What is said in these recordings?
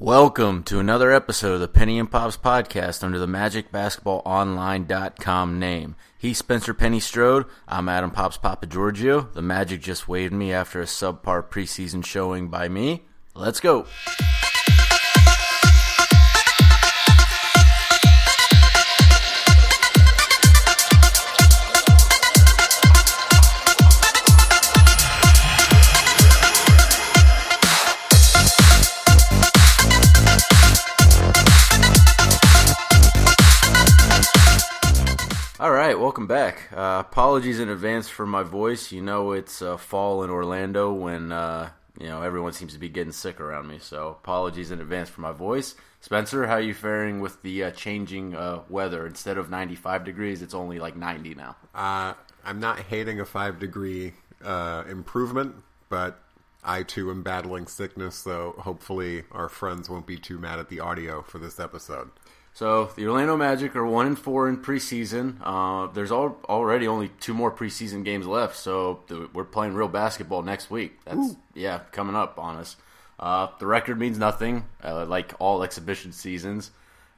Welcome to another episode of the Penny and Pops podcast under the MagicBasketballOnline.com name. He's Spencer Penny Strode. I'm Adam Pops Papageorgiou. The Magic just waived me after a subpar preseason showing by me. Let's go. Right, welcome back. Uh, apologies in advance for my voice. You know it's uh, fall in Orlando when uh, you know everyone seems to be getting sick around me. So apologies in advance for my voice. Spencer, how are you faring with the uh, changing uh, weather? Instead of 95 degrees, it's only like 90 now. Uh, I'm not hating a five degree improvement, but I too am battling sickness. So hopefully our friends won't be too mad at the audio for this episode. So the Orlando Magic are one and four in preseason. Uh, there's al- already only two more preseason games left, so th- we're playing real basketball next week. That's Ooh. yeah, coming up on us. Uh, the record means nothing, uh, like all exhibition seasons.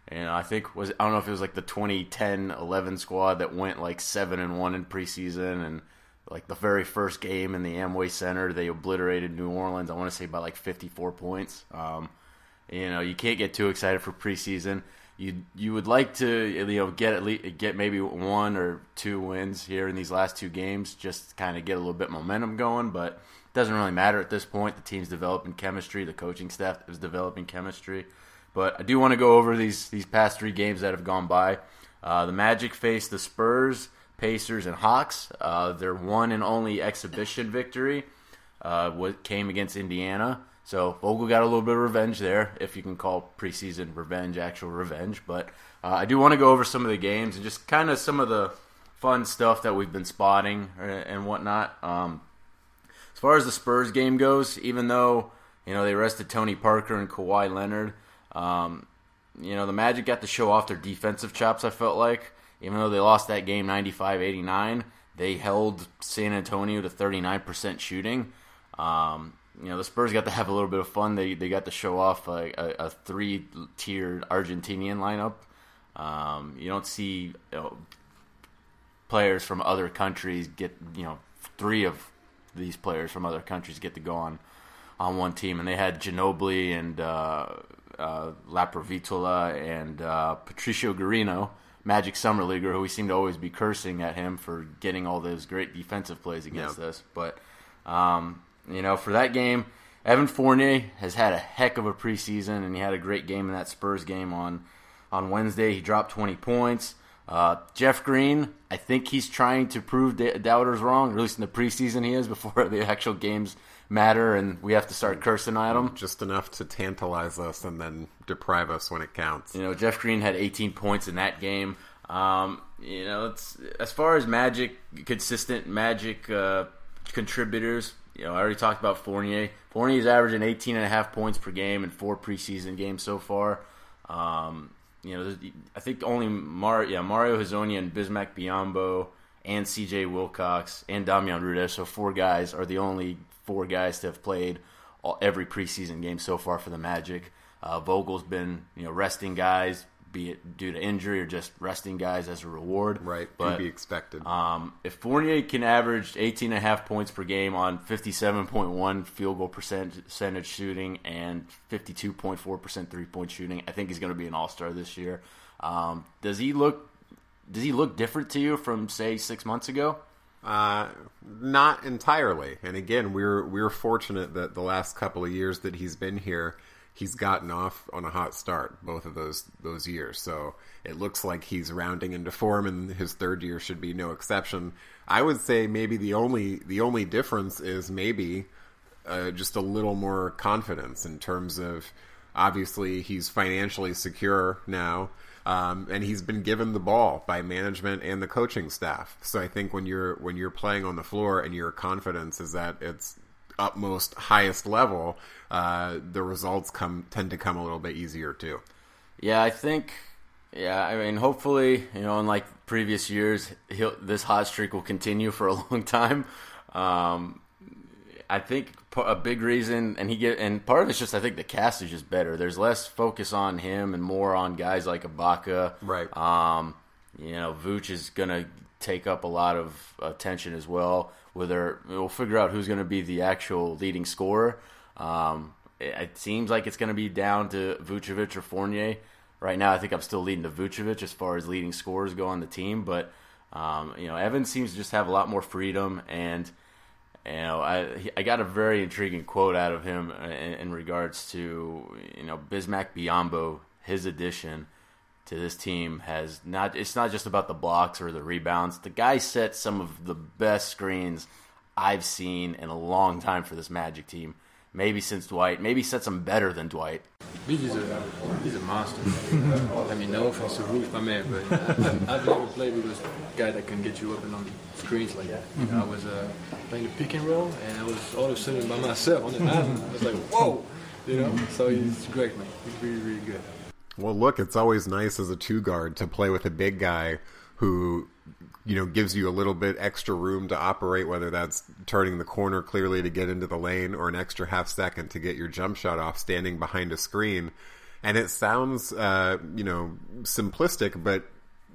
And I think was I don't know if it was like the 2010-11 squad that went like seven and one in preseason, and like the very first game in the Amway Center, they obliterated New Orleans. I want to say by like 54 points. Um, you know, you can't get too excited for preseason you you would like to you know get at least get maybe one or two wins here in these last two games, just kind of get a little bit momentum going. But it doesn't really matter at this point. The team's developing chemistry. The coaching staff is developing chemistry. But I do want to go over these these past three games that have gone by. Uh, the Magic faced the Spurs, Pacers, and Hawks. Uh, their one and only exhibition victory uh, came against Indiana. So Vogel got a little bit of revenge there, if you can call preseason revenge actual revenge. But uh, I do want to go over some of the games and just kind of some of the fun stuff that we've been spotting uh, and whatnot. Um, as far as the Spurs game goes, even though you know they rested Tony Parker and Kawhi Leonard, um, you know the Magic got to show off their defensive chops. I felt like, even though they lost that game 95-89, they held San Antonio to 39% shooting. Um, you know the Spurs got to have a little bit of fun. They they got to show off a, a, a three tiered Argentinian lineup. Um, you don't see you know, players from other countries get you know three of these players from other countries get to go on on one team, and they had Ginobili and uh, uh, Laprovittola and uh, Patricio Garino, Magic Summer Leaguer, who we seem to always be cursing at him for getting all those great defensive plays against yeah. us, but. Um, you know, for that game, Evan Fournier has had a heck of a preseason, and he had a great game in that Spurs game on on Wednesday. He dropped 20 points. Uh, Jeff Green, I think he's trying to prove doubters wrong, or at least in the preseason he is, before the actual games matter and we have to start cursing at him. Just enough to tantalize us and then deprive us when it counts. You know, Jeff Green had 18 points in that game. Um, you know, it's as far as Magic, consistent Magic uh, contributors, you know, I already talked about Fournier. Fournier's averaging 18 and a half points per game in four preseason games so far. Um, you know, I think only Mar- yeah, Mario Hezonja and Bismack Biyombo and C.J. Wilcox and Damian Rudez, so four guys are the only four guys to have played all, every preseason game so far for the Magic. Uh, Vogel's been you know resting guys, be it due to injury or just resting guys as a reward. Right, but to be expected. Um, if Fournier can average 18 and a half points per game on 57.1 field goal percentage shooting and 52.4% three point shooting, I think he's going to be an all star this year. Um, does he look? Does he look different to you from say six months ago? Uh, not entirely. And again, we're we're fortunate that the last couple of years that he's been here he's gotten off on a hot start both of those those years. So it looks like he's rounding into form, and his third year should be no exception. I would say maybe the only the only difference is maybe uh, just a little more confidence in terms of obviously he's financially secure now. Um, and he's been given the ball by management and the coaching staff. So I think when you're when you're playing on the floor and your confidence is that it's utmost highest level, uh, the results come tend to come a little bit easier too. Yeah, I think. Yeah, I mean, hopefully, you know, unlike previous years, this hot streak will continue for a long time. Um, I think a big reason, and he get, and part of it's just I think the cast is just better. There's less focus on him and more on guys like Ibaka. Right. Um, you know, Vooch is gonna take up a lot of attention as well. Whether we'll figure out who's going to be the actual leading scorer. Um, it, it, seems like it's going to be down to Vucevic or Fournier. Right now, I think I'm still leading to Vucevic as far as leading scorers go on the team, but um, you know, Evan seems to just have a lot more freedom, and you know, I I got a very intriguing quote out of him in, in regards to you know Bismack Biyombo, his addition to this team has not it's not just about the blocks or the rebounds. The guy set some of the best screens I've seen in a long time for this Magic team. Maybe since Dwight. Maybe set some better than Dwight. BG's a he's a monster. I mean, no offense to Ruth, my man, but I, have never played with this guy that can get you up and on screens like that. You know, I was uh, playing the pick and roll, and I was all of a sudden by myself on the island. I was like, whoa, you know. So he's great, man. He's really, really good. Well, look, it's always nice as a two guard to play with a big guy who, you know, gives you a little bit extra room to operate, whether that's turning the corner clearly to get into the lane or an extra half second to get your jump shot off standing behind a screen. And it sounds, uh, you know, simplistic, but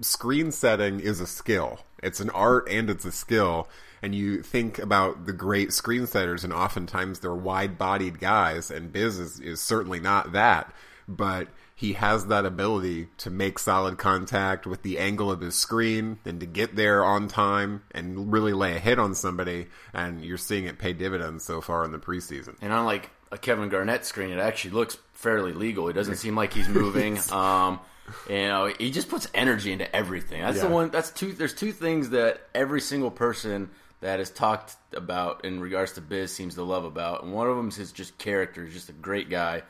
screen setting is a skill. It's an art and it's a skill. And you think about the great screen setters, and oftentimes they're wide bodied guys, and Biz is, is certainly not that. But he has that ability to make solid contact with the angle of his screen and to get there on time and really lay a hit on somebody. And you're seeing it pay dividends so far in the preseason. And unlike a Kevin Garnett screen, it actually looks fairly legal. It doesn't seem like he's moving. um, you know, he just puts energy into everything. That's yeah. the one. That's two. There's two things that every single person that has talked about in regards to Biz seems to love about, and one of them is his just character. He's just a great guy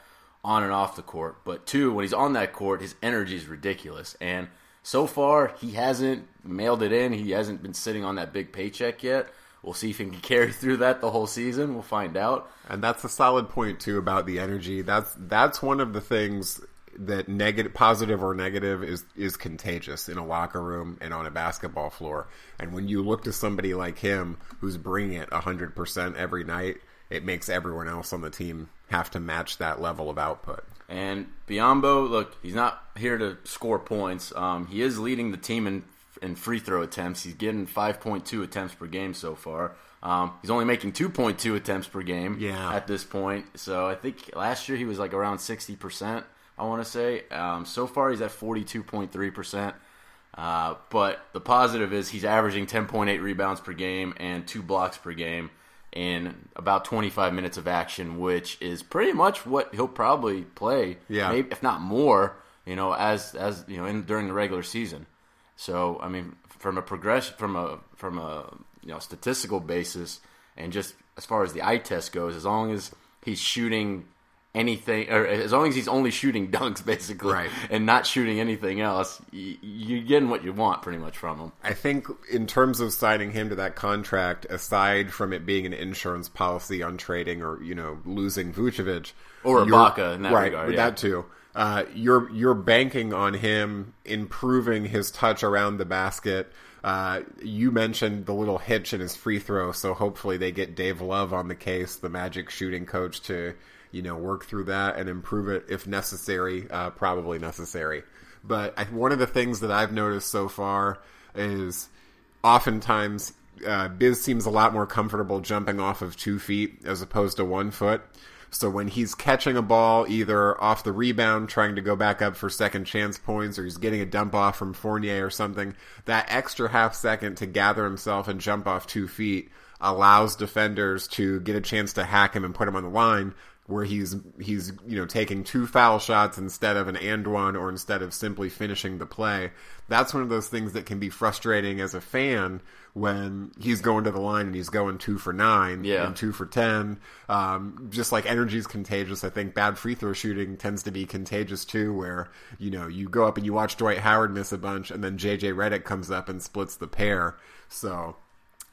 on and off the court. But two, when he's on that court, his energy is ridiculous. And so far, he hasn't mailed it in. He hasn't been sitting on that big paycheck yet. We'll see if he can carry through that the whole season. We'll find out. And that's a solid point too about the energy. That's that's one of the things that negative, positive or negative, is is contagious in a locker room and on a basketball floor. And when you look to somebody like him who's bringing it hundred percent every night, it makes everyone else on the team have to match that level of output. And Biyombo, look, he's not here to score points. Um, he is leading the team in in free throw attempts. He's getting 5.2 attempts per game so far. Um, he's only making 2.2 attempts per game yeah. at this point. So I think last year he was like around 60%, I want to say. Um, so far he's at 42.3%. Uh, but the positive is he's averaging 10.8 rebounds per game and two blocks per game in about 25 minutes of action, which is pretty much what he'll probably play, yeah. maybe, if not more, you know, as as you know, in, during the regular season. So, I mean, from a progression, from a from a you know statistical basis, and just as far as the eye test goes, as long as he's shooting anything, or as long as he's only shooting dunks, basically, right. and not shooting anything else, you're getting what you want pretty much from him. I think in terms of signing him to that contract, aside from it being an insurance policy on trading or you know losing Vucevic or Ibaka in that right, regard, yeah. that too. Uh, you're you're banking on him improving his touch around the basket. Uh, you mentioned the little hitch in his free throw, so hopefully they get Dave Love on the case, the Magic shooting coach, to you know, work through that and improve it if necessary, uh, probably necessary. But I, one of the things that I've noticed so far is oftentimes uh, Biz seems a lot more comfortable jumping off of two feet as opposed to one foot. So when he's catching a ball either off the rebound, trying to go back up for second chance points, or he's getting a dump off from Fournier or something, that extra half second to gather himself and jump off two feet allows defenders to get a chance to hack him and put him on the line where he's he's you know taking two foul shots instead of an and one or instead of simply finishing the play. That's one of those things that can be frustrating as a fan when he's going to the line and he's going two for nine yeah. and two for ten. Um, just like energy is contagious, I think bad free throw shooting tends to be contagious too. Where you know you go up and you watch Dwight Howard miss a bunch, and then JJ Redick comes up and splits the pair. So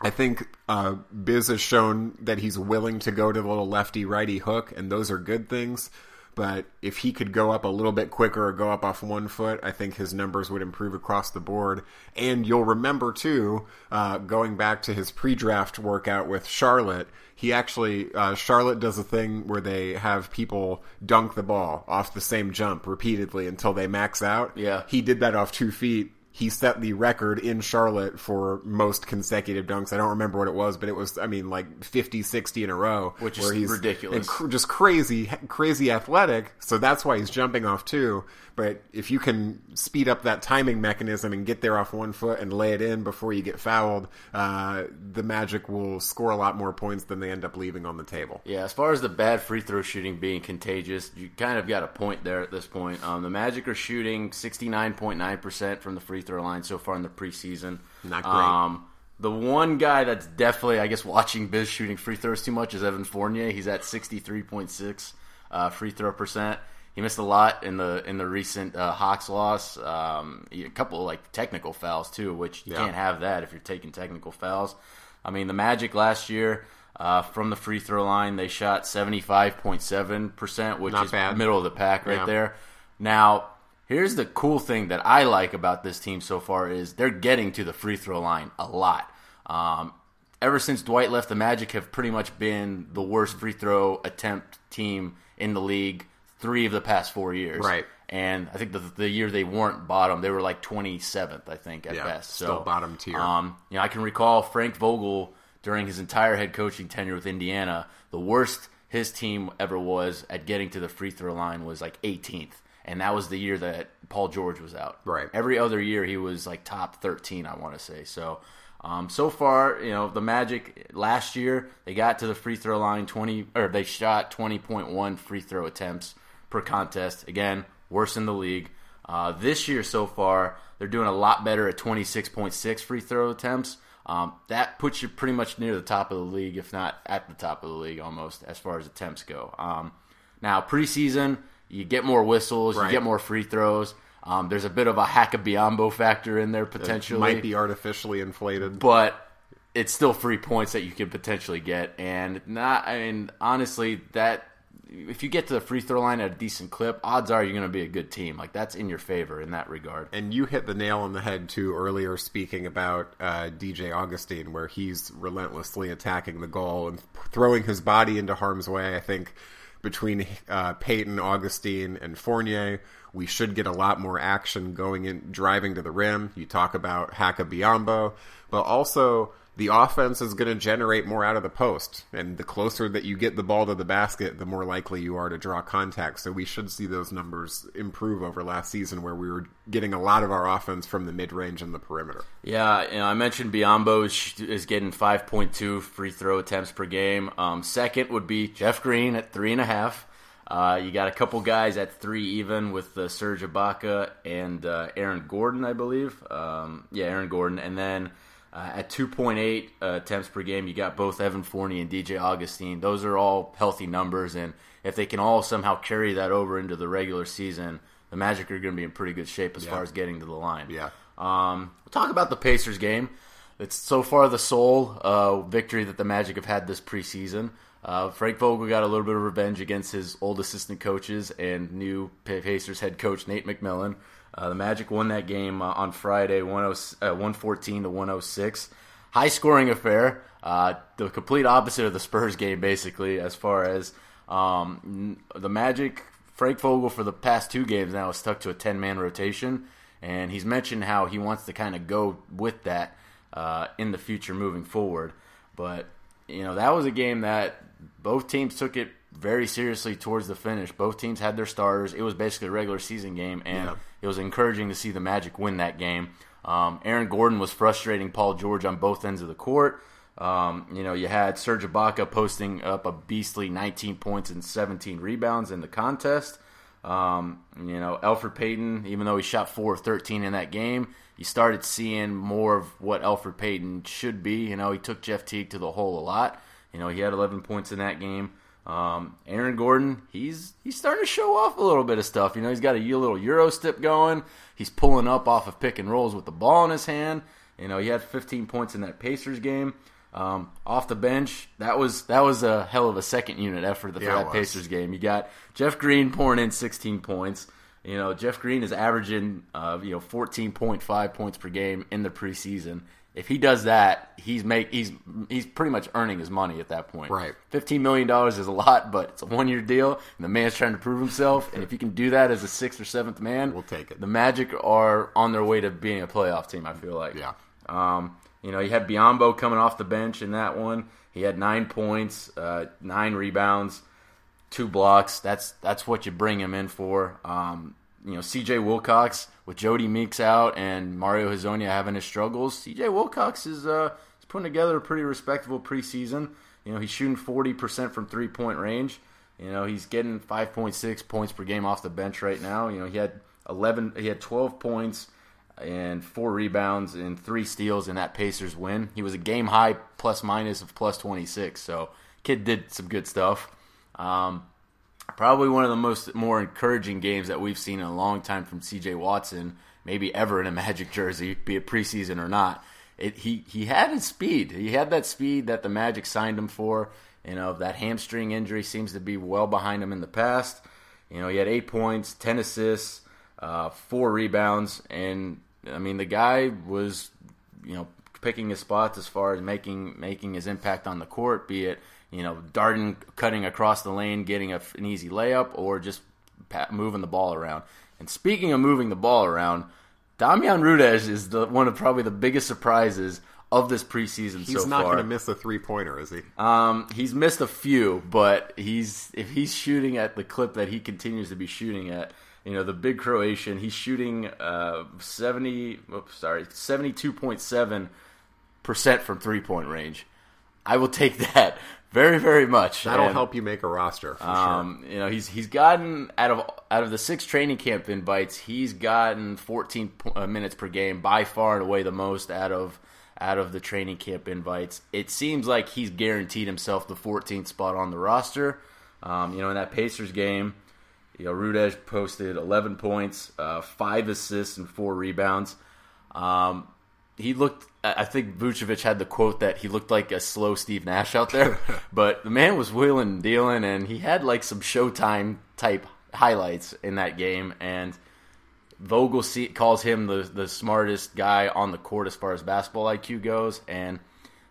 I think uh, Biz has shown that he's willing to go to the little lefty righty hook, and those are good things. But if he could go up a little bit quicker or go up off one foot, I think his numbers would improve across the board. And you'll remember too, uh, going back to his pre-draft workout with Charlotte, he actually uh, Charlotte does a thing where they have people dunk the ball off the same jump repeatedly until they max out. Yeah. he did that off two feet he set the record in Charlotte for most consecutive dunks. I don't remember what it was, but it was, I mean, like 50, 60 in a row. Which is ridiculous. and cr- just crazy, crazy athletic. So that's why he's jumping off too. But if you can speed up that timing mechanism and get there off one foot and lay it in before you get fouled, uh, the Magic will score a lot more points than they end up leaving on the table. Yeah, as far as the bad free throw shooting being contagious, you kind of got a point there at this point. Um, the Magic are shooting 69.9% from the free throw line so far in the preseason. Not great. Um, the one guy that's definitely, I guess, watching Biz shooting free throws too much is Evan Fournier. He's at 63.6 uh, free throw percent. He missed a lot in the in the recent uh, Hawks loss. Um, a couple of, like technical fouls too, which you Yeah. can't have that if you're taking technical fouls. I mean, the Magic last year uh, from the free throw line they shot 75.7 percent, which Not is bad. middle of the pack right Yeah. there. Now, here's the cool thing that I like about this team so far is they're getting to the free throw line a lot. Um, ever since Dwight left, the Magic have pretty much been the worst free throw attempt team in the league three of the past four years. Right. And I think the, the year they weren't bottom, they were like 27th, I think, at Yeah, best. So, still bottom tier. Um, you know, I can recall Frank Vogel during his entire head coaching tenure with Indiana, the worst his team ever was at getting to the free throw line was like 18th. And that was the year that Paul George was out. Right. Every other year he was like top 13, I want to say. So, um, so far, you know, the Magic last year they got to the free throw line 20 or they shot 20.1 free throw attempts per contest. Again, worse in the league. Uh, this year so far, they're doing a lot better at 26.6 free throw attempts. Um, that puts you pretty much near the top of the league, if not at the top of the league almost, as far as attempts go. Um, now, preseason, you get more whistles, Right. you get more free throws. Um, there's a bit of a Hackabiambo factor in there potentially, It Might be artificially inflated. but it's still free points that you could potentially get. And not, I mean, honestly, that if you get to the free throw line at a decent clip, odds are you're going to be a good team. Like that's in your favor in that regard. And you hit the nail on the head too earlier, speaking about uh, DJ Augustin, where he's relentlessly attacking the goal and throwing his body into harm's way. I think between uh, Payton, Augustin, and Fournier, we should get a lot more action going in driving to the rim. You talk about Haka Biombo, but also the offense is going to generate more out of the post. And the closer that you get the ball to the basket, the more likely you are to draw contact. So we should see those numbers improve over last season, where we were getting a lot of our offense from the mid range and the perimeter. Yeah, you know, I mentioned Biyombo is, getting 5.2 free throw attempts per game. Um, second would be Jeff Green at three and a half. Uh, you got a couple guys at three even with uh, Serge Ibaka and uh, Aaron Gordon, I believe. Um, yeah, Aaron Gordon, and then uh, at 2.8 uh, attempts per game, you got both Evan Fournier and DJ Augustin. Those are all healthy numbers, and if they can all somehow carry that over into the regular season, the Magic are going to be in pretty good shape as Yeah. far as getting to the line. Yeah. Um, we'll talk about the Pacers game. It's so far the sole uh, victory that the Magic have had this preseason. Uh, Frank Vogel got a little bit of revenge against his old assistant coaches and new Pacers head coach Nate McMillan. Uh, the Magic won that game uh, on Friday, 10 uh, 114 to 106. High scoring affair. Uh, the complete opposite of the Spurs game, basically, as far as um, the Magic. Frank Vogel for the past two games now is stuck to a 10 man rotation, and he's mentioned how he wants to kind of go with that uh, in the future moving forward. But you know that was a game that both teams took it very seriously towards the finish. Both teams had their starters. It was basically a regular season game, and Yeah. It was encouraging to see the Magic win that game. Um, Aaron Gordon was frustrating Paul George on both ends of the court. Um, you know, you had Serge Ibaka posting up a beastly 19 points and 17 rebounds in the contest. Um, you know, Elfrid Payton, even though he shot 4 of 13 in that game, you started seeing more of what Elfrid Payton should be. You know, he took Jeff Teague to the hole a lot. You know, he had 11 points in that game. Um, Aaron Gordon, he's he's starting to show off a little bit of stuff. You know, he's got a little Euro step going. He's pulling up off of pick and rolls with the ball in his hand. You know, he had 15 points in that Pacers game. Um, off the bench, that was that was a hell of a second unit effort for Yeah, that. Pacers game. You got Jeff Green pouring in 16 points. You know, Jeff Green is averaging uh, you know 14.5 points per game in the preseason. If he does that, he's make he's he's pretty much earning his money at that point. Right. Fifteen million dollars is a lot, but it's a one year deal, and the man's trying to prove himself. And if you can do that as a sixth or seventh man, We'll take it. The Magic are on their way to being a playoff team. I feel like. Yeah. Um, you know, you had Biyombo coming off the bench in that one. He had nine points, uh, nine rebounds, two blocks. That's that's what you bring him in for. Um, you know, C.J. Wilcox with Jodie Meeks out and Mario Hezonja having his struggles. C.J. Wilcox is uh, is putting together a pretty respectable preseason. You know, he's shooting forty percent from three point range. You know, he's getting five point six points per game off the bench right now. You know, he had eleven, he had twelve points and four rebounds and three steals in that Pacers win. He was a game high plus minus of plus 26. So kid did some good stuff. Um, probably one of the most more encouraging games that we've seen in a long time from CJ Watson, maybe ever in a Magic jersey, be it preseason or not. It, he he had his speed. He had that speed that the Magic signed him for. You know that hamstring injury seems to be well behind him in the past. You know he had eight points, ten assists, uh, four rebounds, and I mean the guy was you know picking his spots as far as making making his impact on the court, be it you know darting, cutting across the lane, getting a, an easy layup, or just moving the ball around. And speaking of moving the ball around, Damian Rudez is the one of probably the biggest surprises of this preseason He's so not going to miss a three pointer, is he? Um, he's missed a few, but he's if he's shooting at the clip that he continues to be shooting at, you know, the big Croatian, he's shooting uh, seventy. Oops, sorry, seventy two point seven percent from three point range. I will take that very, very much. That'll And, help you make a roster for Um, you know, he's he's gotten out of out of the six training camp invites, he's gotten 14 po- uh, minutes per game, by far and away the most out of out of the training camp invites. It seems like he's guaranteed himself the 14th spot on the roster. Um, you know, in that Pacers game, you know, Rudez posted 11 points, uh, five assists, and four rebounds. Um, he looked. I think Vucevic had the quote that he looked like a slow Steve Nash out there, but the man was wheeling and dealing, and he had like some Showtime type highlights in that game. And Vogel see, calls him the the smartest guy on the court as far as basketball IQ goes. And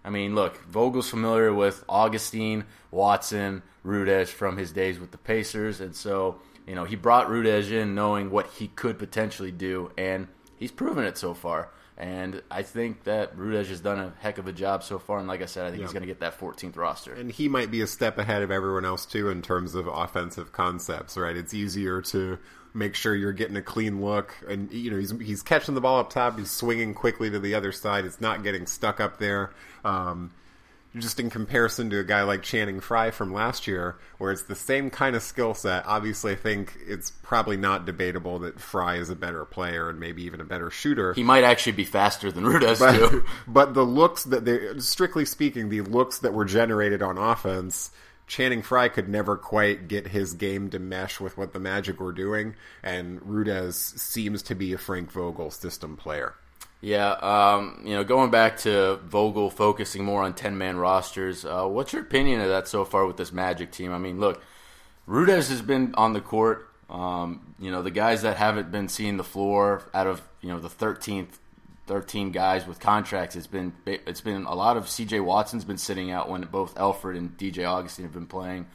I mean, look, Vogel's familiar with Augustin, Watson, Rudez from his days with the Pacers, and so you know he brought Rudez in knowing what he could potentially do, and he's proven it so far. And I think that Rudez has done a heck of a job so far. And like I said, I think he's going to get that 14th roster. And he might be a step ahead of everyone else too in terms of offensive concepts, right? It's easier to make sure you're getting a clean look, and you know he's he's catching the ball up top, he's swinging quickly to the other side, it's not getting stuck up there. Um, just in comparison to a guy like Channing Frye from last year, where it's the same kind of skill set. Obviously, I think it's probably not debatable that Frye is a better player and maybe even a better shooter. he might actually be faster than Rudez but, too. but the looks that they, strictly speaking, the looks that were generated on offense, Channing Frye could never quite get his game to mesh with what the Magic were doing, and Rudez seems to be a Frank Vogel system player. Yeah, um, you know, going back to Vogel focusing more on ten man rosters, uh, what's your opinion of that so far with this Magic team? I mean, look, Rudez has been on the court. Um, you know, the guys that haven't been seeing the floor out of you know the thirteenth, thirteen guys with contracts, it's been it's been a lot of C.J. Watson's been sitting out when both Elfrid and D.J. Augustin have been playing.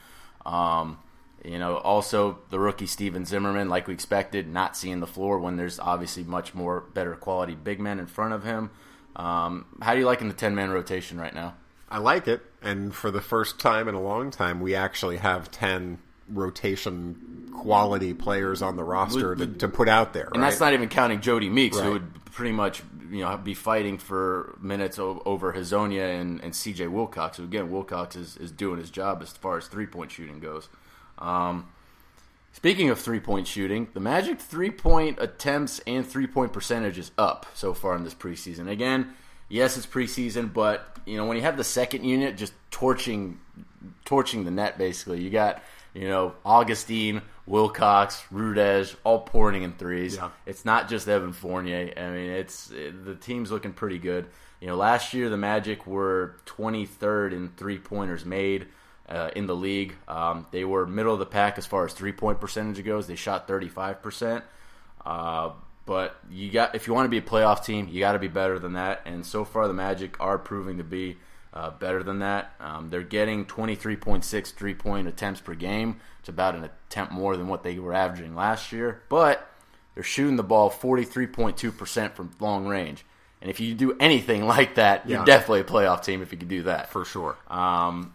Um, you know, also the rookie Stephen Zimmerman, like we expected, not seeing the floor when there's obviously much more better quality big men in front of him. Um, how do you like in the ten man rotation right now? I like it, and for the first time in a long time, we actually have ten rotation quality players on the roster to, to put out there. And that's not even counting Jodie Meeks, Right. who would pretty much you know be fighting for minutes o- over Hezonja and, and C.J. Wilcox. Who again, Wilcox is, is doing his job as far as three point shooting goes. Um, speaking of three point shooting, the Magic three point attempts and three point percentage is up so far in this preseason. Again, yes, it's preseason, but you know when you have the second unit just torching torching the net, basically, you got you know Augustin, Wilcox, Rudez, all pouring in threes. Yeah. It's not just Evan Fournier. I mean, it's it, the team's looking pretty good. You know, last year the Magic were 23rd in three pointers made uh, in the league. Um, they were middle of the pack as far as three point percentage goes. They shot 35 percent. Uh, but you got if you want to be a playoff team, you got to be better than that. And so far, the Magic are proving to be uh, better than that. Um, they're getting 23.6 three point attempts per game. It's about an attempt more than what they were averaging last year. But they're shooting the ball 43.2% from long range. And if you do anything like that, you're definitely a playoff team if you can do that. for sure. Um,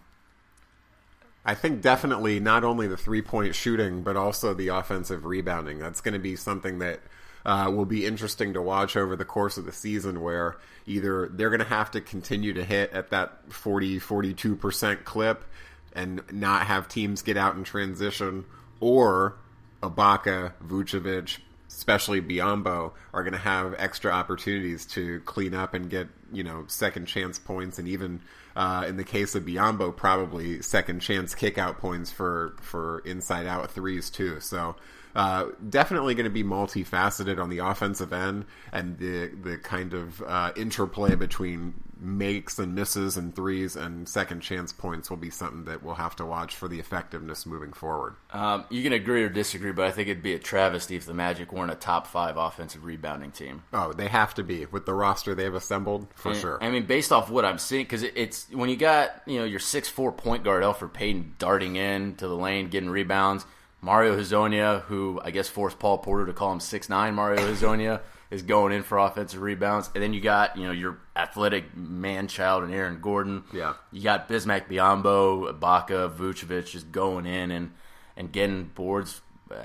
I think definitely not only the three point shooting, but also the offensive rebounding. That's going to be something that uh, will be interesting to watch over the course of the season, where either they're going to have to continue to hit at that 40, 42% clip and not have teams get out in transition, or Ibaka, Vucevic, especially Biyombo, are going to have extra opportunities to clean up and get you know second chance points, and even uh, in the case of Biyombo, probably second chance kick out points for for inside out threes too. So. Uh, definitely going to be multifaceted on the offensive end, and the the kind of uh, interplay between makes and misses and threes and second chance points will be something that we'll have to watch for the effectiveness moving forward. um, you can agree or disagree, but I think it'd be a travesty if the Magic weren't a top five offensive rebounding team. Oh, they have to be with the roster they've assembled for And, sure. I mean, based off what I'm seeing, because it, it's when you got you know your six four point guard Elfrid Payton darting in to the lane, getting rebounds. Mario Hezonja, who I guess forced Paul Porter to call him six nine. Mario Hezonja is going in for offensive rebounds, and then you got you know your athletic man child and Aaron Gordon. Yeah. you got Bismack Biyombo, Ibaka, Vucevic just going in and and getting boards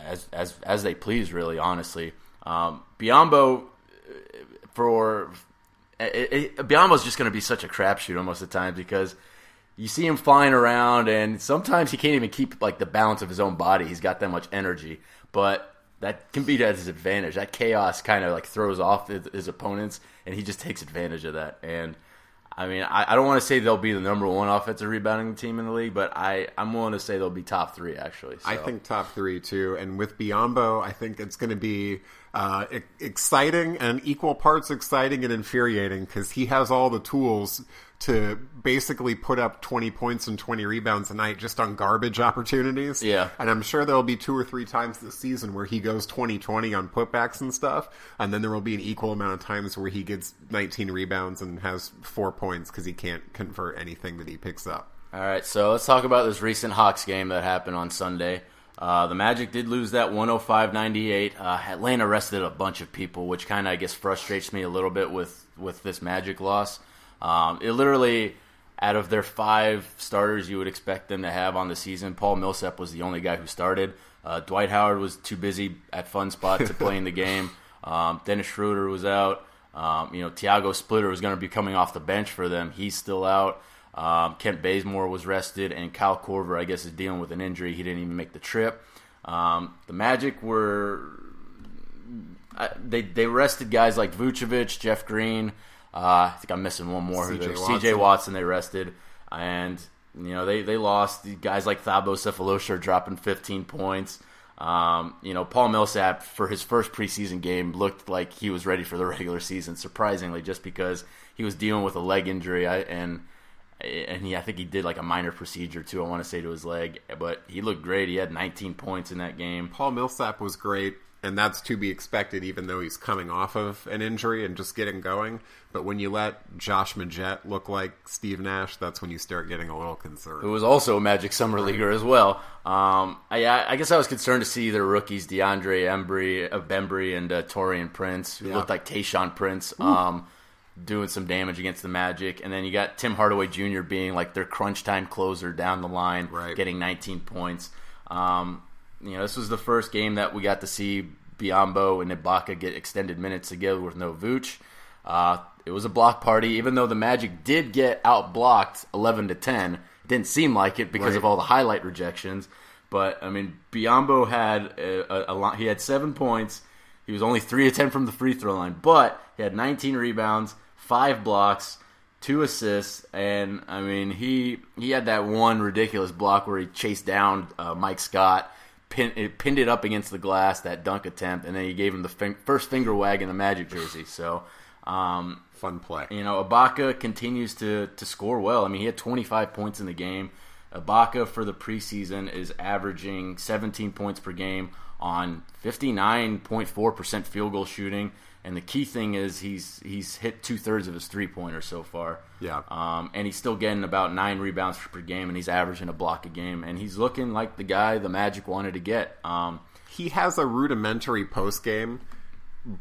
as as as they please. Really, honestly, um, Biyombo for it, it, Biyombo's just going to be such a crapshoot most of the time because you see him flying around and sometimes he can't even keep like the balance of his own body. He's got that much energy, but that can be to his advantage. That chaos kind of like throws off his, his opponents, and he just takes advantage of that. And I mean, I, I don't want to say they'll be the number one offensive rebounding team in the league, but I I'm willing to say they'll be top three actually. I think top three too, and with Biyombo, I think it's going to be uh, exciting and equal parts exciting and infuriating because he has all the tools to basically put up 20 points and 20 rebounds a night just on garbage opportunities. Yeah. And I'm sure there'll be two or three times this season where he goes 20 20 on putbacks and stuff. And then there will be an equal amount of times where he gets 19 rebounds and has four points because he can't convert anything that he picks up. All right, so let's talk about this recent Hawks game that happened on Sunday. Uh, the Magic did lose that 105-98. Uh, Atlanta rested a bunch of people, which kind of I guess frustrates me a little bit with with this Magic loss. Um, it literally, out of their five starters, you would expect them to have on the season. Paul Millsap was the only guy who started. Uh, Dwight Howard was too busy at Fun Spot to play in the game. Um, Dennis Schroeder was out. Um, you know, Tiago Splitter was going to be coming off the bench for them. He's still out. Um, Kent Bazemore was rested, and Kyle Korver, I guess, is dealing with an injury. He didn't even make the trip. Um, the Magic were I- they they rested guys like Vucevic, Jeff Green. Uh, I think I'm missing one more. CJ Watson. Watson they rested, and you know they they lost. Guys like Thabo Sefolosha are dropping 15 points. Um, you know Paul Millsap for his first preseason game looked like he was ready for the regular season. Surprisingly, just because he was dealing with a leg injury, I, and and he I think he did like a minor procedure too. I want to say to his leg, but he looked great. He had 19 points in that game. Paul Millsap was great, and that's to be expected, even though he's coming off of an injury and just getting going. But when you let Josh Magette look like Steve Nash, that's when you start getting a little concerned. who was also a Magic Summer Leaguer as well. Um, I, I guess I was concerned to see their rookies, DeAndre Embry, uh, Bembry and uh, Taurean Prince, who Yeah. looked like Tayshaun Prince, um, doing some damage against the Magic. And then you got Tim Hardaway Jr. being like their crunch time closer down the line, Right. getting 19 points. Um, you know, this was the first game that we got to see Biyombo and Ibaka get extended minutes together with no Vooch. Uh, it was a block party, even though the Magic did get out blocked 11 to 10. It didn't seem like it because Right. of all the highlight rejections. But I mean, Biyombo had a, a, a lot, he had seven points. He was only three of ten from the free throw line, but he had 19 rebounds, five blocks, two assists, and I mean he he had that one ridiculous block where he chased down uh, Mike Scott, pin, it pinned it up against the glass that dunk attempt, and then he gave him the fin- first finger wag in the Magic jersey. So. Um, Fun play. you know, Ibaka continues to to score well. I mean, he had 25 points in the game. Ibaka for the preseason is averaging 17 points per game on 59.4% field goal shooting. And the key thing is he's he's hit two thirds of his three pointers so far. Yeah. Um, and he's still getting about nine rebounds per game, and he's averaging a block a game. And he's looking like the guy the Magic wanted to get. Um, he has a rudimentary post game,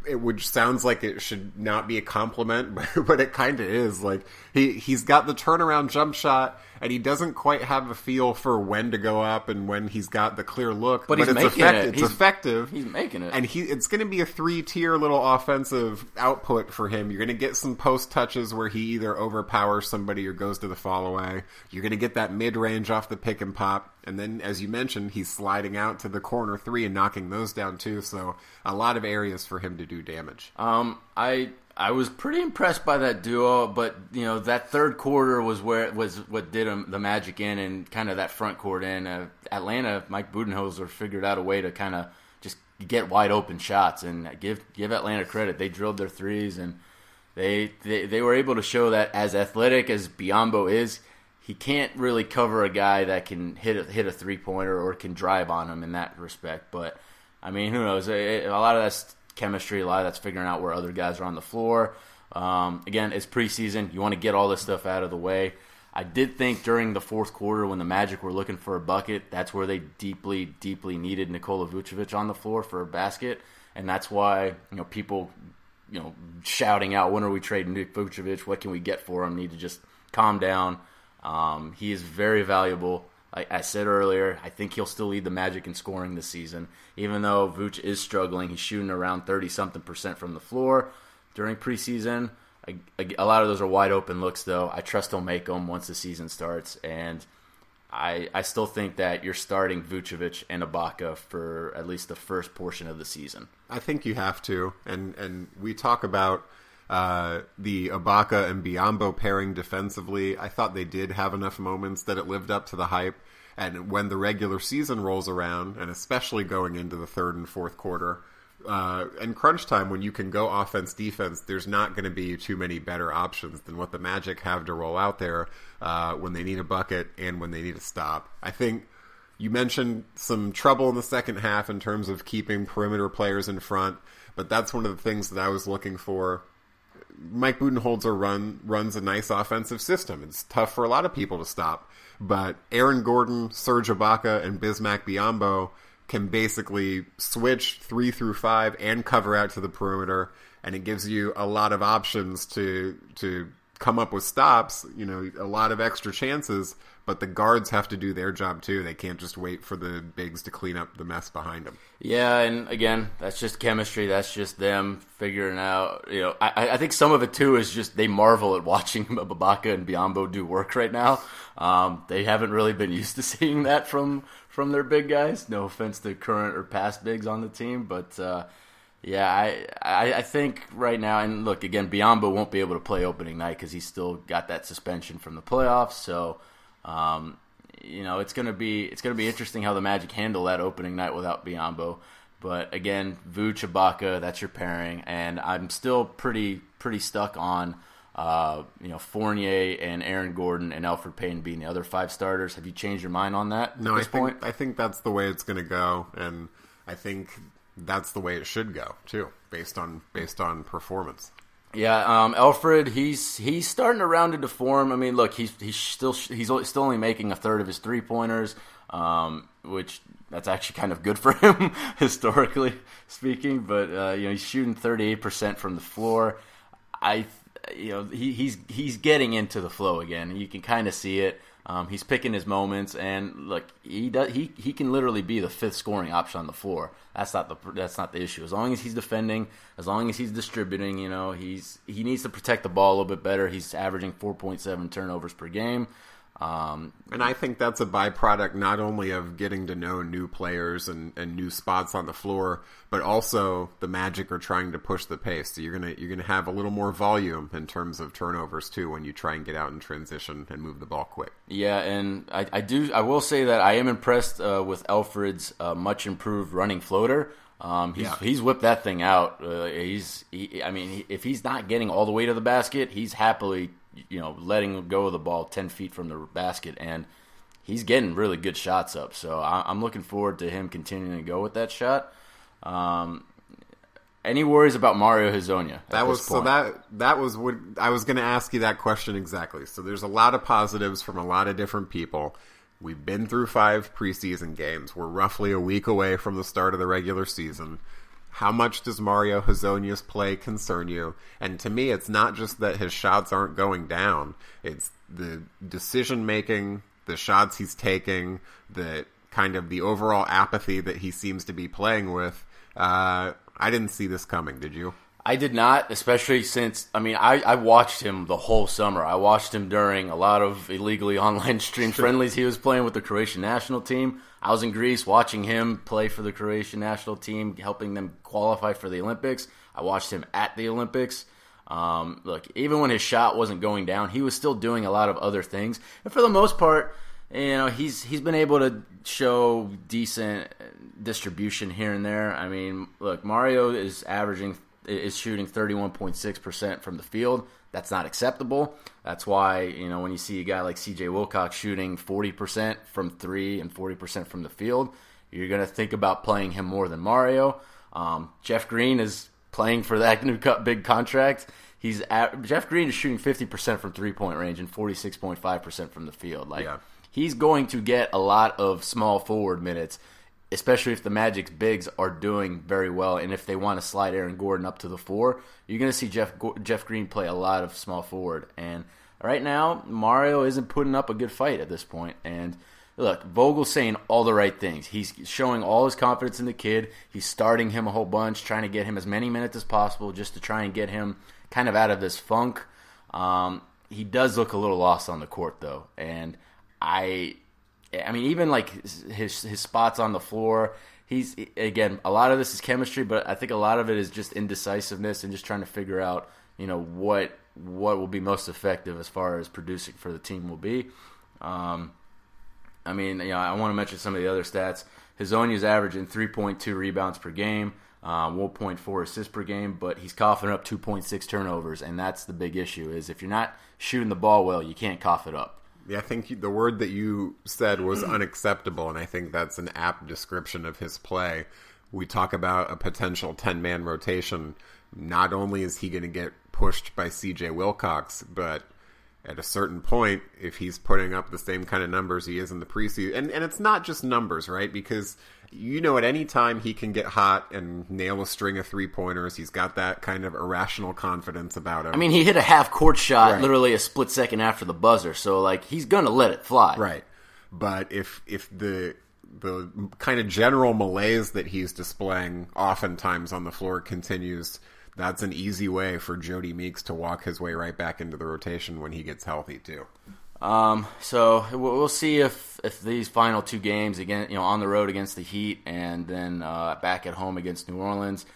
which sounds like it should not be a compliment, but it kind of is. Like he he's got the turnaround jump shot, and he doesn't quite have a feel for when to go up and when he's got the clear look. But he's it's making effect- it. It's He's- effective. he's making it. and he it's going to be a three tier little offensive output for him. You're going to get some post touches where he either overpowers somebody or goes to the fall away. You're going to get that mid range off the pick and pop, and then as you mentioned, he's sliding out to the corner three and knocking those down too. So a lot of areas for him to do damage. Um, I I was pretty impressed by that duo, but you know that third quarter was where was what did him the magic in, and kind of that front court in. Uh, Atlanta, Mike Budenholzer figured out a way to kind of just get wide open shots, and give give Atlanta credit. They drilled their threes, and they they, they were able to show that as athletic as Biyombo is. He can't really cover a guy that can hit a, hit a three pointer or can drive on him in that respect. But I mean, who knows? A, a lot of that's chemistry. A lot of that's figuring out where other guys are on the floor. Um, again, it's preseason. You want to get all this stuff out of the way. I did think during the fourth quarter when the Magic were looking for a bucket, that's where they deeply, deeply needed Nikola Vucevic on the floor for a basket, and that's why you know people, you know, shouting out, "When are we trading Nick Vucevic? What can we get for him?" Need to just calm down. Um, he is very valuable. Like I said earlier, I think he'll still lead the Magic in scoring this season. Even though Vooch is struggling, he's shooting around 30 something percent from the floor during preseason. A, a, a lot of those are wide open looks, though. I trust he'll make them once the season starts. And I, I still think that you're starting Vucevic and Ibaka for at least the first portion of the season. I think you have to, and and we talk about uh, the Ibaka and Biyombo pairing defensively. I thought they did have enough moments that it lived up to the hype. And when the regular season rolls around, and especially going into the third and fourth quarter, uh, and crunch time, when you can go offense defense, there's not going to be too many better options than what the Magic have to roll out there uh, when they need a bucket and when they need a stop. I think you mentioned some trouble in the second half in terms of keeping perimeter players in front, but that's one of the things that I was looking for. Mike Budenholzer run runs a nice offensive system. It's tough for a lot of people to stop, but Aaron Gordon, Serge Ibaka, and Bismack Biyombo can basically switch three through five and cover out to the perimeter, and it gives you a lot of options to to come up with stops. You know, a lot of extra chances, but the guards have to do their job too. They can't just wait for the bigs to clean up the mess behind them. Yeah, and again, that's just chemistry. That's just them figuring out. You know, I, I think some of it too is just they marvel at watching Babaka and Biyombo do work right now. Um, they haven't really been used to seeing that from from their big guys. No offense to current or past bigs on the team, but uh, yeah, I, I I think right now, and look again, Biyombo won't be able to play opening night because he's still got that suspension from the playoffs. So. Um, you know, it's gonna be it's gonna be interesting how the Magic handle that opening night without Biyombo. But again, Vooch, Ibaka, that's your pairing, and I'm still pretty pretty stuck on uh, you know Fournier and Aaron Gordon and Elfrid Payne being the other five starters. Have you changed your mind on that? No, at I think point? I think that's the way it's going to go, and I think that's the way it should go too, based on based on performance. Yeah, um, Elfrid, he's he's starting to round into form. I mean, look, he's he's still he's still only making a third of his three pointers, um, which that's actually kind of good for him historically speaking. But uh, you know, he's shooting thirty eight percent from the floor. I, you know, he, he's he's getting into the flow again. You can kind of see it. Um, he's picking his moments, and look, he does. He, he can literally be the fifth scoring option on the floor. That's not the that's not the issue. As long as he's defending, as long as he's distributing, you know, he's he needs to protect the ball a little bit better. He's averaging four point seven turnovers per game, Um, And I think that's a byproduct not only of getting to know new players and, and new spots on the floor, but also the Magic are trying to push the pace. So you're gonna you're gonna have a little more volume in terms of turnovers too when you try and get out in transition and move the ball quick. Yeah, and I, I do. I will say that I am impressed uh, with Elfrid's uh, much improved running floater. Um, he's Yeah. he's whipped that thing out. Uh, he's he, I mean, he, if he's not getting all the way to the basket, he's happily you know letting go of the ball ten feet from the basket, and he's getting really good shots up. So I, I'm looking forward to him continuing to go with that shot. Um, any worries about Mario Hezonja? at That was so that that was what I was going to ask you that question exactly. So there's a lot of positives from a lot of different people. We've been through five preseason games. We're roughly a week away from the start of the regular season. How much does Mario Hezonja's play concern you? And to me, it's not just that his shots aren't going down; it's the decision making, the shots he's taking, the kind of the overall apathy that he seems to be playing with. Uh, I didn't see this coming. Did you? I did not, especially since I mean I, I watched him the whole summer. I watched him during a lot of illegally online stream friendlies he was playing with the Croatian national team. I was in Greece watching him play for the Croatian national team, helping them qualify for the Olympics. I watched him at the Olympics. Um, look, even when his shot wasn't going down, he was still doing a lot of other things. And for the most part, you know, he's he's been able to show decent distribution here and there. I mean, look, Mario is averaging is shooting 31.6% from the field. That's not acceptable. That's why, you know, when you see a guy like CJ Wilcox shooting 40% from 3 and 40% from the field, you're going to think about playing him more than Mario. Um, Jeff Green is playing for that new cut, big contract. He's at, Jeff Green is shooting 50% from three point range and 46.5% from the field. Like Yeah. he's going to get a lot of small forward minutes, especially if the Magic's bigs are doing very well, and if they want to slide Aaron Gordon up to the four, you're going to see Jeff Jeff Green play a lot of small forward. And right now, Mario isn't putting up a good fight at this point. And look, Vogel's saying all the right things. He's showing all his confidence in the kid. He's starting him a whole bunch, trying to get him as many minutes as possible, just to try and get him kind of out of this funk. Um, he does look a little lost on the court though, and I, I mean, even like his his spots on the floor, he's again a lot of this is chemistry, but I think a lot of it is just indecisiveness and just trying to figure out, you know, what what will be most effective as far as producing for the team will be. Um, I mean, you know, I want to mention some of the other stats. Hezonja's averaging 3.2 rebounds per game, uh, 1.4 assists per game, but he's coughing up 2.6 turnovers, and that's the big issue. Is if you're not shooting the ball well, you can't cough it up. Yeah, I think the word that you said was unacceptable, and I think that's an apt description of his play. We talk about a potential 10 man rotation. Not only is he going to get pushed by CJ Wilcox, but at a certain point, if he's putting up the same kind of numbers he is in the preseason, and, and it's not just numbers, right? Because you know, at any time he can get hot and nail a string of three pointers. He's got that kind of irrational confidence about him. I mean, he hit a half court shot Right. literally a split second after the buzzer, so like he's gonna let it fly. Right. But if if the the kind of general malaise that he's displaying oftentimes on the floor continues, that's an easy way for Jodie Meeks to walk his way right back into the rotation when he gets healthy too. Um, so we'll we'll see if if these final two games again, you know, on the road against the Heat and then uh, back at home against New Orleans,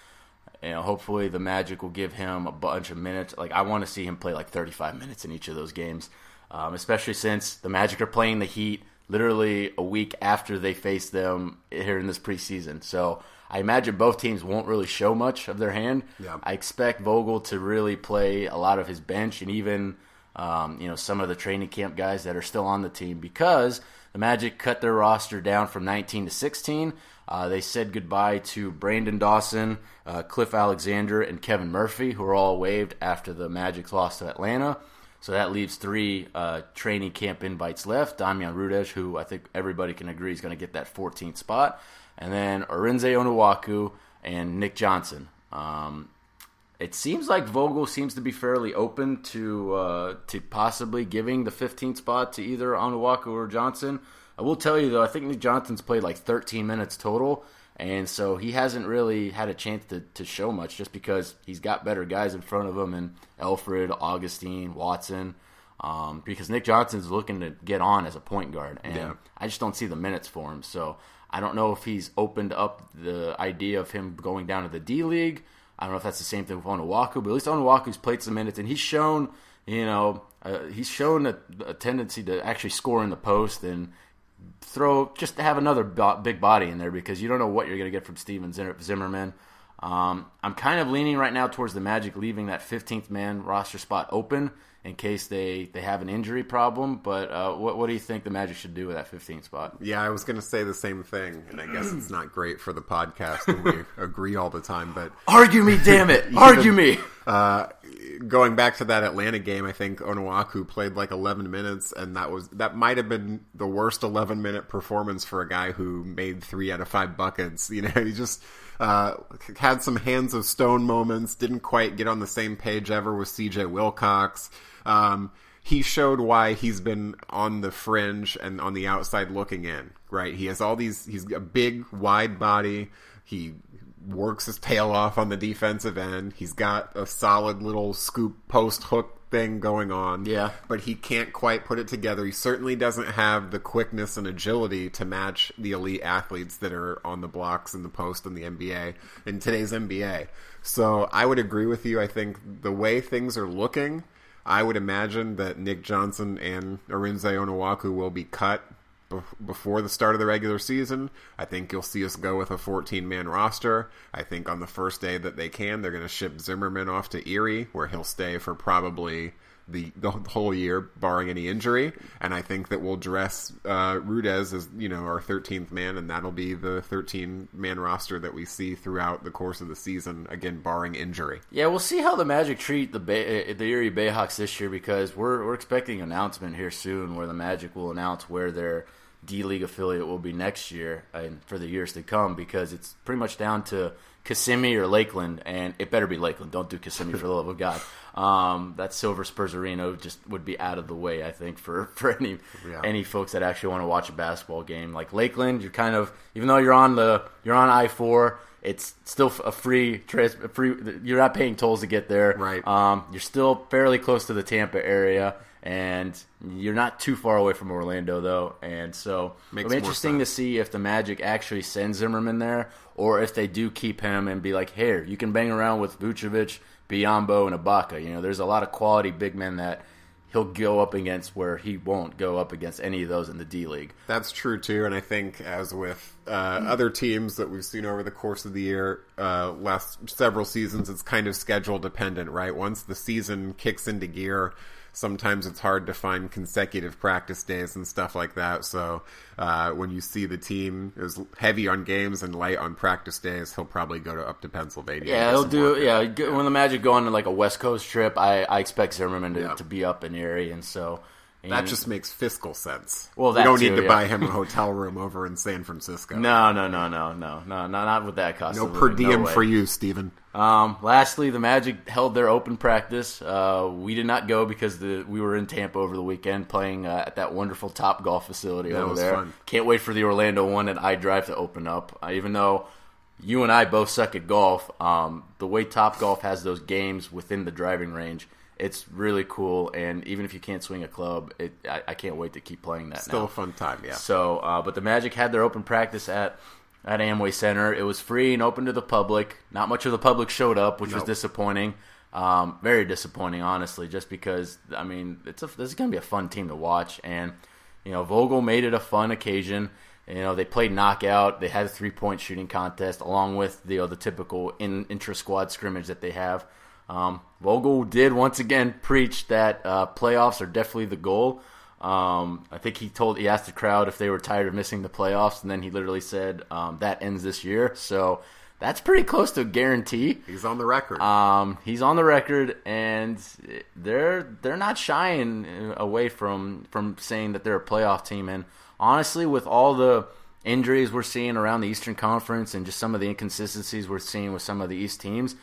you know, hopefully the Magic will give him a bunch of minutes. Like I want to see him play like 35 minutes in each of those games, um, especially since the Magic are playing the Heat literally a week after they face them here in this preseason. So I imagine both teams won't really show much of their hand. Yeah. I expect Vogel to really play a lot of his bench and even um, you know some of the training camp guys that are still on the team because the Magic cut their roster down from 19 to 16. Uh, they said goodbye to Brandon Dawson, uh, Cliff Alexander, and Kevin Murphy, who are all waived after the Magic's loss to Atlanta. So that leaves three uh, training camp invites left. Damian Rudez, who I think everybody can agree is going to get that 14th spot, and then Arinze Onuaku and Nick Johnson. Um, it seems like Vogel seems to be fairly open to uh, to possibly giving the 15th spot to either Onuaku or Johnson. I will tell you though, I think Nick Johnson's played like 13 minutes total, and so he hasn't really had a chance to, to show much just because he's got better guys in front of him and Elfrid, Augustin, Watson. um, because Nick Johnson's looking to get on as a point guard, and Yeah. I just don't see the minutes for him. So I don't know if he's opened up the idea of him going down to the D League. I don't know if that's the same thing with Onuaku, but at least Onuaku's played some minutes, and he's shown, you know, uh, he's shown a, a tendency to actually score in the post and throw just to have another bo- big body in there because you don't know what you're going to get from Stephen Zimmer- Zimmerman. Um, I'm kind of leaning right now towards the Magic leaving that 15th man roster spot open in case they, they have an injury problem. But uh, what, what do you think the Magic should do with that 15th spot? Yeah, I was going to say the same thing, and I guess it's not great for the podcast when we agree all the time. But Argue me, damn it! Argue me. uh, going back to that Atlanta game, I think Onuaku played like 11 minutes, and that was that might have been the worst 11 minute performance for a guy who made three out of five buckets. You know, he just uh, had some hands of stone moments. Didn't quite get on the same page ever with C.J. Wilcox. Um, he showed why he's been on the fringe and on the outside looking in. Right, he has all these. He's a big, wide body. He works his tail off on the defensive end. He's got a solid little scoop post hook thing going on. Yeah. But he can't quite put it together. He certainly doesn't have the quickness and agility to match the elite athletes that are on the blocks in the post in the NBA in today's NBA. So I would agree with you. I think the way things are looking, I would imagine that Nick Johnson and Arinze Onuaku will be cut before the start of the regular season. I think you'll see us go with a 14 man roster. I think on the first day that they can, they're going to ship Zimmerman off to Erie, where he'll stay for probably the, the whole year, barring any injury. And I think that we'll dress uh, Rudez as you know our 13th man, and that'll be the 13 man roster that we see throughout the course of the season. Again, barring injury. Yeah, we'll see how the Magic treat the Bay, uh, the Erie Bayhawks this year because we're we're expecting an announcement here soon where the Magic will announce where their D League affiliate will be next year and for the years to come because it's pretty much down to Kissimmee or Lakeland, and it better be Lakeland. Don't do Kissimmee for the love of God. Um, that Silver Spurs Arena just would be out of the way, I think, for, for any Yeah. any folks that actually want to watch a basketball game. Like Lakeland, you're kind of even though you're on the you're on I four, it's still a free trans, free. You're not paying tolls to get there. Right. Um, you're still fairly close to the Tampa area, and you're not too far away from Orlando though. And so Makes it'll be interesting to see if the Magic actually send Zimmerman there, or if they do keep him and be like, "Here, you can bang around with Vucevic, Biyombo, and Ibaka." You know, there's a lot of quality big men that he'll go up against where he won't go up against any of those in the D League. That's true too, and I think as with uh, other teams that we've seen over the course of the year, uh, last several seasons, it's kind of schedule dependent, right? Once the season kicks into gear, sometimes it's hard to find consecutive practice days and stuff like that. So uh, when you see the team is heavy on games and light on practice days, he'll probably go to up to Pennsylvania. Yeah, he'll do. Yeah, when the Magic go on like a West Coast trip, I, I expect Zimmerman to, Yeah. to be up in Erie, and so That just makes fiscal sense. Well, we that don't too, need to yeah. buy him a hotel room over in San Francisco. no, no, no, no, no, no, no, not with that cost. no per diem way. for you, Stephen. Um, lastly, the Magic held their open practice. Uh, we did not go because the, we were in Tampa over the weekend playing uh, at that wonderful Top Golf facility That over was there. fun. Can't wait for the Orlando one and I Drive to open up. Uh, even though you and I both suck at golf, um, the way Top Golf has those games within the driving range, it's really cool. And even if you can't swing a club, it, I, I can't wait to keep playing that. Now. Still now. a fun time, yeah. So, uh, but the Magic had their open practice at at Amway Center. It was free and open to the public. Not much of the public showed up, which was disappointing. Um, very disappointing, honestly, just because I mean, it's a, this is going to be a fun team to watch, and you know, Vogel made it a fun occasion. You know, they played knockout. They had a three point shooting contest along with the you know, the typical in intra squad scrimmage that they have. Um, Vogel did once again preach that uh, playoffs are definitely the goal. Um, I think he told he asked the crowd if they were tired of missing the playoffs, and then he literally said um, that ends this year. So that's pretty close to a guarantee. He's on the record. Um, he's on the record, and they're they're not shying away from from saying that they're a playoff team. And honestly, with all the injuries we're seeing around the Eastern Conference and just some of the inconsistencies we're seeing with some of the East teams,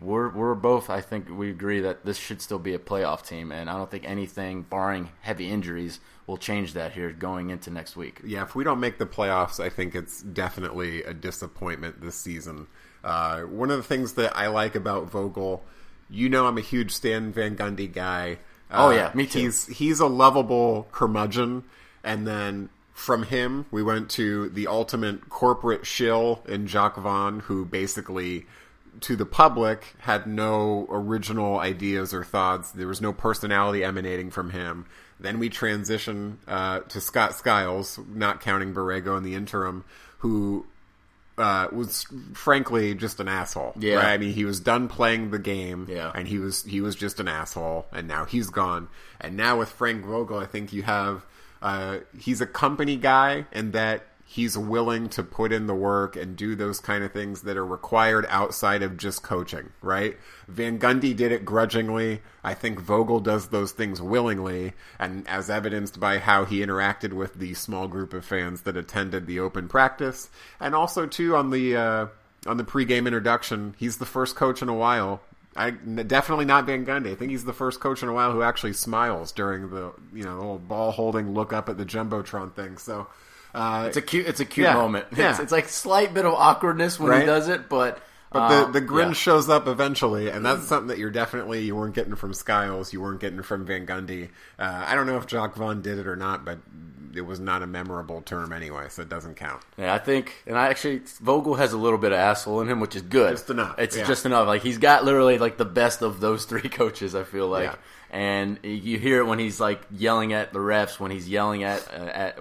we're we're both. I think we agree that this should still be a playoff team, and I don't think anything, barring heavy injuries, will change that here going into next week. yeah, if we don't make the playoffs, I think it's definitely a disappointment this season. Uh, one of the things that I like about Vogel, you know, I'm a huge Stan Van Gundy guy. Oh, yeah, me too. He's he's a lovable curmudgeon, and then from him we went to the ultimate corporate shill in Jacque Vaughn, who basically to the public had no original ideas or thoughts. There was no personality emanating from him. Then we transition uh, to Scott Skiles, not counting Borrego in the interim, who uh, was frankly just an asshole. Yeah. right? I mean, he was done playing the game, Yeah. and he was he was just an asshole, and now he's gone. And now with Frank Vogel, I think you have uh, he's a company guy, and that he's willing to put in the work and do those kind of things that are required outside of just coaching. Right? Van Gundy did it grudgingly. I think Vogel does those things willingly, and as evidenced by how he interacted with the small group of fans that attended the open practice, and also too on the. Uh, on the pregame introduction, he's the first coach in a while. I definitely not Van Gundy. I think he's the first coach in a while who actually smiles during the you know the ball holding look up at the jumbotron thing. So uh, It's a cute. It's a cute Yeah, moment. yeah. It's, it's like slight bit of awkwardness when Right. he does it, but but the the grin yeah. shows up eventually, and that's something that you're definitely you weren't getting from Skiles, you weren't getting from Van Gundy. Uh, I don't know if Jacque Vaughn did it or not, but it was not a memorable term anyway, so it doesn't count. Yeah, I think, and I actually Vogel has a little bit of asshole in him, which is good. Just enough, It's yeah. just enough. Like he's got literally like the best of those three coaches. I feel like, Yeah. and you hear it when he's like yelling at the refs, when he's yelling at uh, at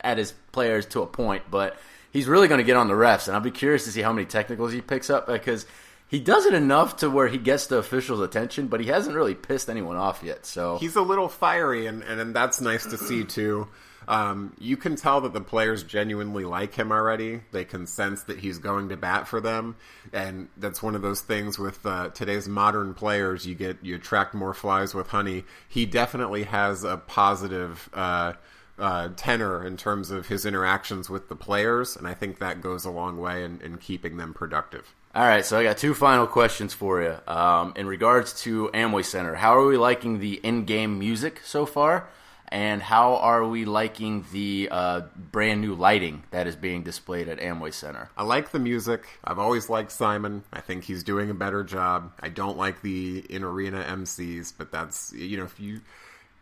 at his players to a point, but he's really going to get on the refs, and I'll be curious to see how many technicals he picks up because. He does it enough to where he gets the officials' attention, but he hasn't really pissed anyone off yet. So he's a little fiery, and, and, that's nice to see too. Um, you can tell that the players genuinely like him already. They can sense that he's going to bat for them, and that's one of those things with uh, today's modern players. You get you attract more flies with honey. He definitely has a positive. Uh, uh, tenor in terms of his interactions with the players, and I think that goes a long way in, in keeping them productive. All right, so I got two final questions for you. Um, in regards to Amway Center, how are we liking the in-game music so far, and how are we liking the uh, brand new lighting that is being displayed at Amway Center? I like the music. I've always liked Simon. I think he's doing a better job. I don't like the in arena MCs, but that's you know if you.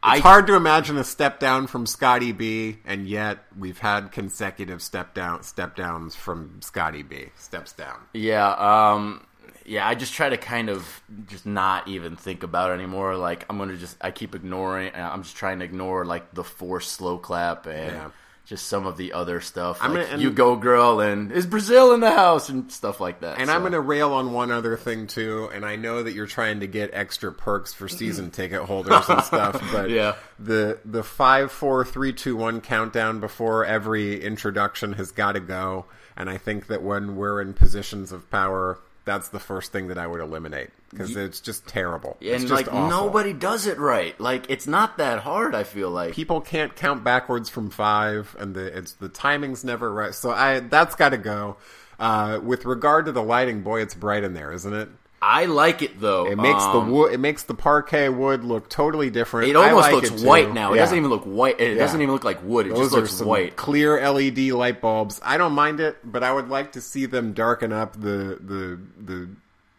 It's I- hard to imagine a step down from Scotty B, and yet we've had consecutive step down step downs from Scotty B. Steps down. Yeah, um, yeah. I just try to kind of just not even think about it anymore. Like I'm gonna just I keep ignoring. I'm just trying to ignore like the forced slow clap and. Yeah. Just some of the other stuff, I'm like gonna- you go girl, and is Brazil in the house and stuff like that. And so. I'm going to rail on one other thing too, and I know that you're trying to get extra perks for season ticket holders and stuff, but Yeah. the the five, four, three, two, one countdown before every introduction has got to go. And I think that when we're in positions of power, that's the first thing that I would eliminate because it's just terrible. it's and just like awful. nobody does it right. Like it's not that hard. I feel like people can't count backwards from five, and the it's the timing's never right. So I that's got to go. Uh, with regard to the lighting, boy, it's bright in there, isn't it? I like it though. It makes the Um, wood. It makes the parquet wood look totally different. It almost like looks it, white now. It Yeah. doesn't even look white. It Yeah. doesn't even look like wood. It Those just looks white. clear LED light bulbs. I don't mind it, but I would like to see them darken up the the the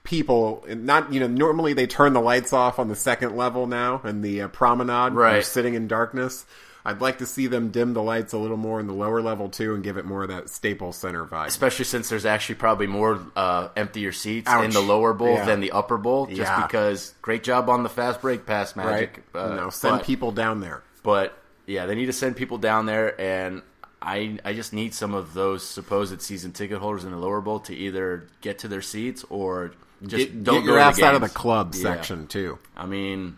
people. And not you know normally they turn the lights off on the second level now and the uh, promenade. Right. Sitting in darkness. I'd like to see them dim the lights a little more in the lower level too, and give it more of that Staples Center vibe. Especially since there's actually probably more uh, emptier seats in the lower bowl Yeah. than the upper bowl. Just Yeah. because great job on the fast break pass right? magic. Uh, no, send but- people down there. But yeah, they need to send people down there, and I I just need some of those supposed season ticket holders in the lower bowl to either get to their seats or just Get, don't get go your ass out of the club Yeah. section too. I mean,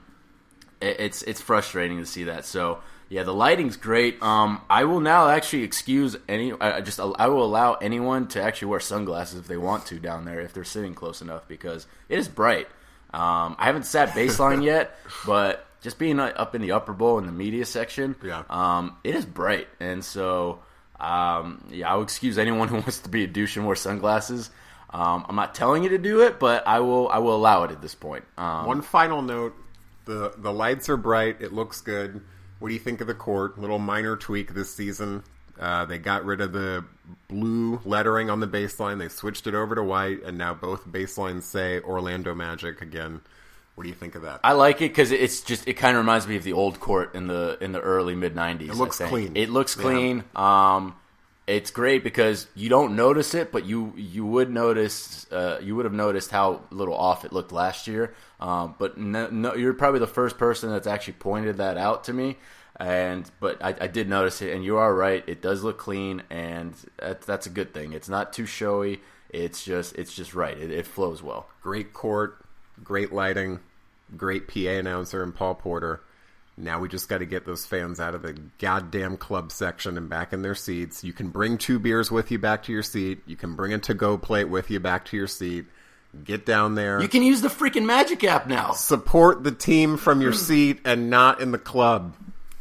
it, it's it's frustrating to see that. So yeah, the lighting's great. Um, I will now actually excuse any. I just I will allow anyone to actually wear sunglasses if they want to down there if they're sitting close enough because it is bright. Um, I haven't sat baseline yet, but just being up in the upper bowl in the media section, Yeah. um, it is bright, and so um, yeah, I will excuse anyone who wants to be a douche and wear sunglasses. Um, I'm not telling you to do it, but I will. I will allow it at this point. Um, One final note: the the lights are bright. It looks good. What do you think of the court? Little minor tweak this season. Uh, they got rid of the blue lettering on the baseline. They switched it over to white, and now both baselines say Orlando Magic again. What do you think of that? I like it because it's just it kind of reminds me of the old court in the in the early mid '90s. It looks clean. It looks Yeah. clean. Um, it's great because you don't notice it, but you you would notice uh, you would have noticed how little off it looked last year. Um, but no, no, you're probably the first person that's actually pointed that out to me. And but I, I did notice it, and you are right. It does look clean, and that, that's a good thing. It's not too showy. It's just it's just right. It, it flows well. Great court, great lighting, great PA announcer and Paul Porter. Now we just got to get those fans out of the goddamn club section and back in their seats. You can bring two beers with you back to your seat. You can bring a to-go plate with you back to your seat. Get down there. You can use the freaking Magic app now. support the team from your seat and not in the club.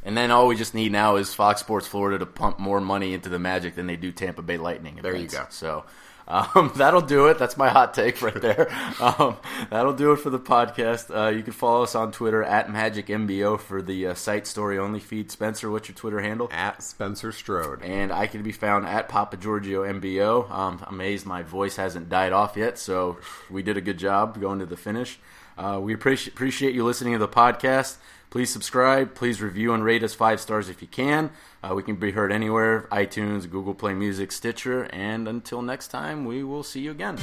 And then all we just need now is Fox Sports Florida to pump more money into the Magic than they do Tampa Bay Lightning. There you go. So um, that'll do it. That's my hot take right there. Um, that'll do it for the podcast. Uh, you can follow us on Twitter at MagicMBO for the uh, site story only feed. Spencer, what's your Twitter handle? At Spencer Strode. And I can be found at Papageorgiou MBO. Um, I'm amazed my voice hasn't died off yet, so we did a good job going to the finish. Uh, we appreciate appreciate you listening to the podcast. Please subscribe. Please review and rate us five stars if you can. Uh, we can be heard anywhere iTunes, Google Play Music, Stitcher. And until next time, we will see you again.